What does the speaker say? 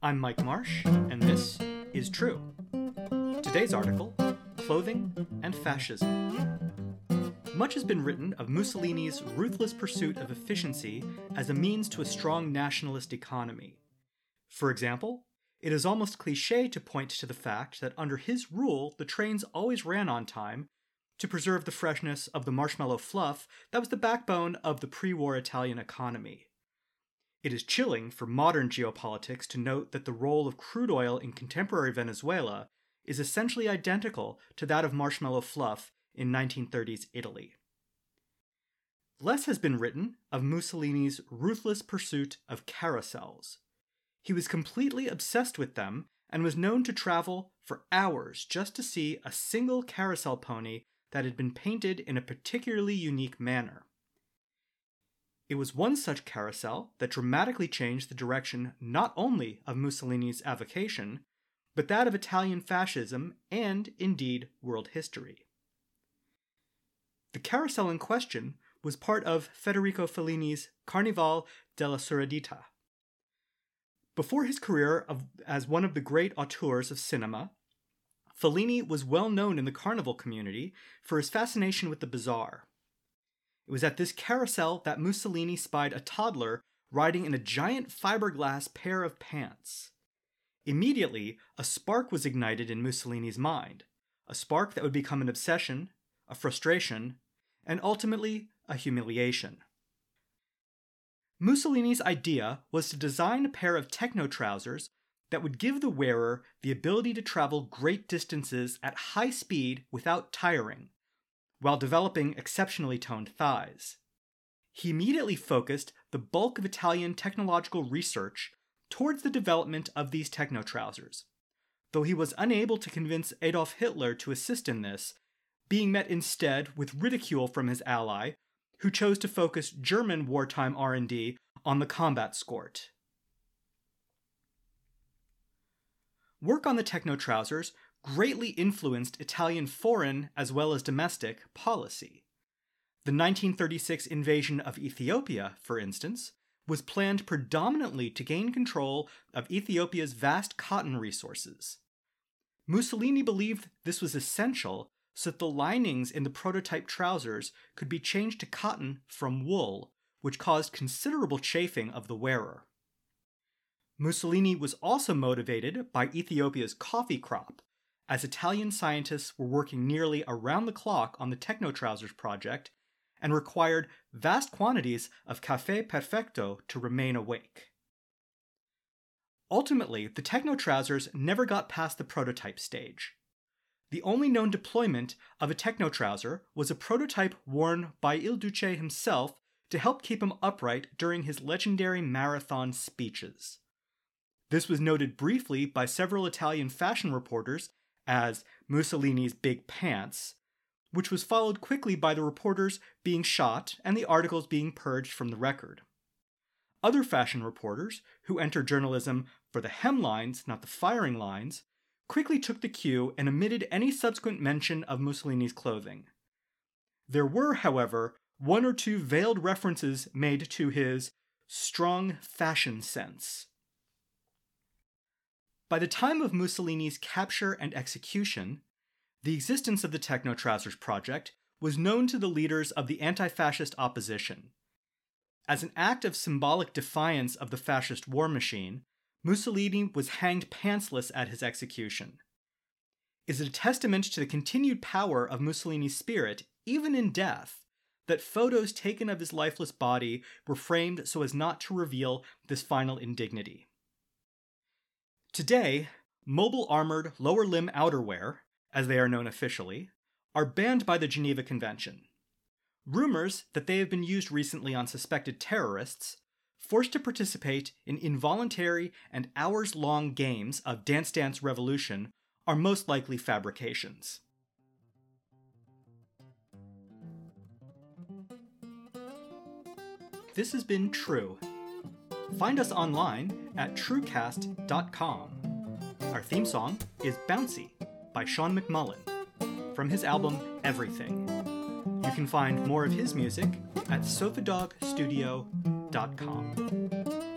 I'm Mike Marsh, and this is True. Today's article Clothing and Fascism. Much has been written of Mussolini's ruthless pursuit of efficiency as a means to a strong nationalist economy. For example, it is almost cliche to point to the fact that under his rule, the trains always ran on time to preserve the freshness of the marshmallow fluff that was the backbone of the pre war Italian economy. It is chilling for modern geopolitics to note that the role of crude oil in contemporary Venezuela is essentially identical to that of marshmallow fluff in 1930s Italy. Less has been written of Mussolini's ruthless pursuit of carousels. He was completely obsessed with them and was known to travel for hours just to see a single carousel pony that had been painted in a particularly unique manner. It was one such carousel that dramatically changed the direction not only of Mussolini's avocation, but that of Italian fascism and, indeed, world history. The carousel in question was part of Federico Fellini's Carnival della Surdità. Before his career of, as one of the great auteurs of cinema, Fellini was well known in the carnival community for his fascination with the bizarre. It was at this carousel that Mussolini spied a toddler riding in a giant fiberglass pair of pants. Immediately, a spark was ignited in Mussolini's mind, a spark that would become an obsession, a frustration, and ultimately a humiliation. Mussolini's idea was to design a pair of techno trousers that would give the wearer the ability to travel great distances at high speed without tiring, while developing exceptionally toned thighs. He immediately focused the bulk of Italian technological research towards the development of these techno trousers, though he was unable to convince Adolf Hitler to assist in this, being met instead with ridicule from his ally, who chose to focus German wartime R&D on the combat skort. Work on the techno trousers greatly influenced Italian foreign as well as domestic policy. The 1936 invasion of Ethiopia, for instance, was planned predominantly to gain control of Ethiopia's vast cotton resources. Mussolini believed this was essential so that the linings in the prototype trousers could be changed to cotton from wool, which caused considerable chafing of the wearer. Mussolini was also motivated by Ethiopia's coffee crop, as Italian scientists were working nearly around the clock on the Techno Trousers project and required vast quantities of Caffè Perfetto to remain awake. Ultimately, the Techno Trousers never got past the prototype stage. The only known deployment of a Techno Trouser was a prototype worn by Il Duce himself to help keep him upright during his legendary marathon speeches. This was noted briefly by several Italian fashion reporters as Mussolini's Big Pants, which was followed quickly by the reporters being shot and the articles being purged from the record. Other fashion reporters, who entered journalism for the hemlines, not the firing lines, quickly took the cue and omitted any subsequent mention of Mussolini's clothing. There were, however, one or two veiled references made to his strong fashion sense. By the time of Mussolini's capture and execution, the existence of the Techno Trousers Project was known to the leaders of the anti fascist opposition. As an act of symbolic defiance of the fascist war machine, Mussolini was hanged pantsless at his execution. Is it a testament to the continued power of Mussolini's spirit, even in death, that photos taken of his lifeless body were framed so as not to reveal this final indignity? Today, mobile armored lower limb outerwear, as they are known officially, are banned by the Geneva Convention. Rumors that they have been used recently on suspected terrorists, forced to participate in involuntary and hours long games of Dance Dance Revolution, are most likely fabrications. This has been True Find us online at trewcast.com. Our theme song is Bouncy by Shaun McMullen from his album Everything. You can find more of his music at sofadogstudio.com.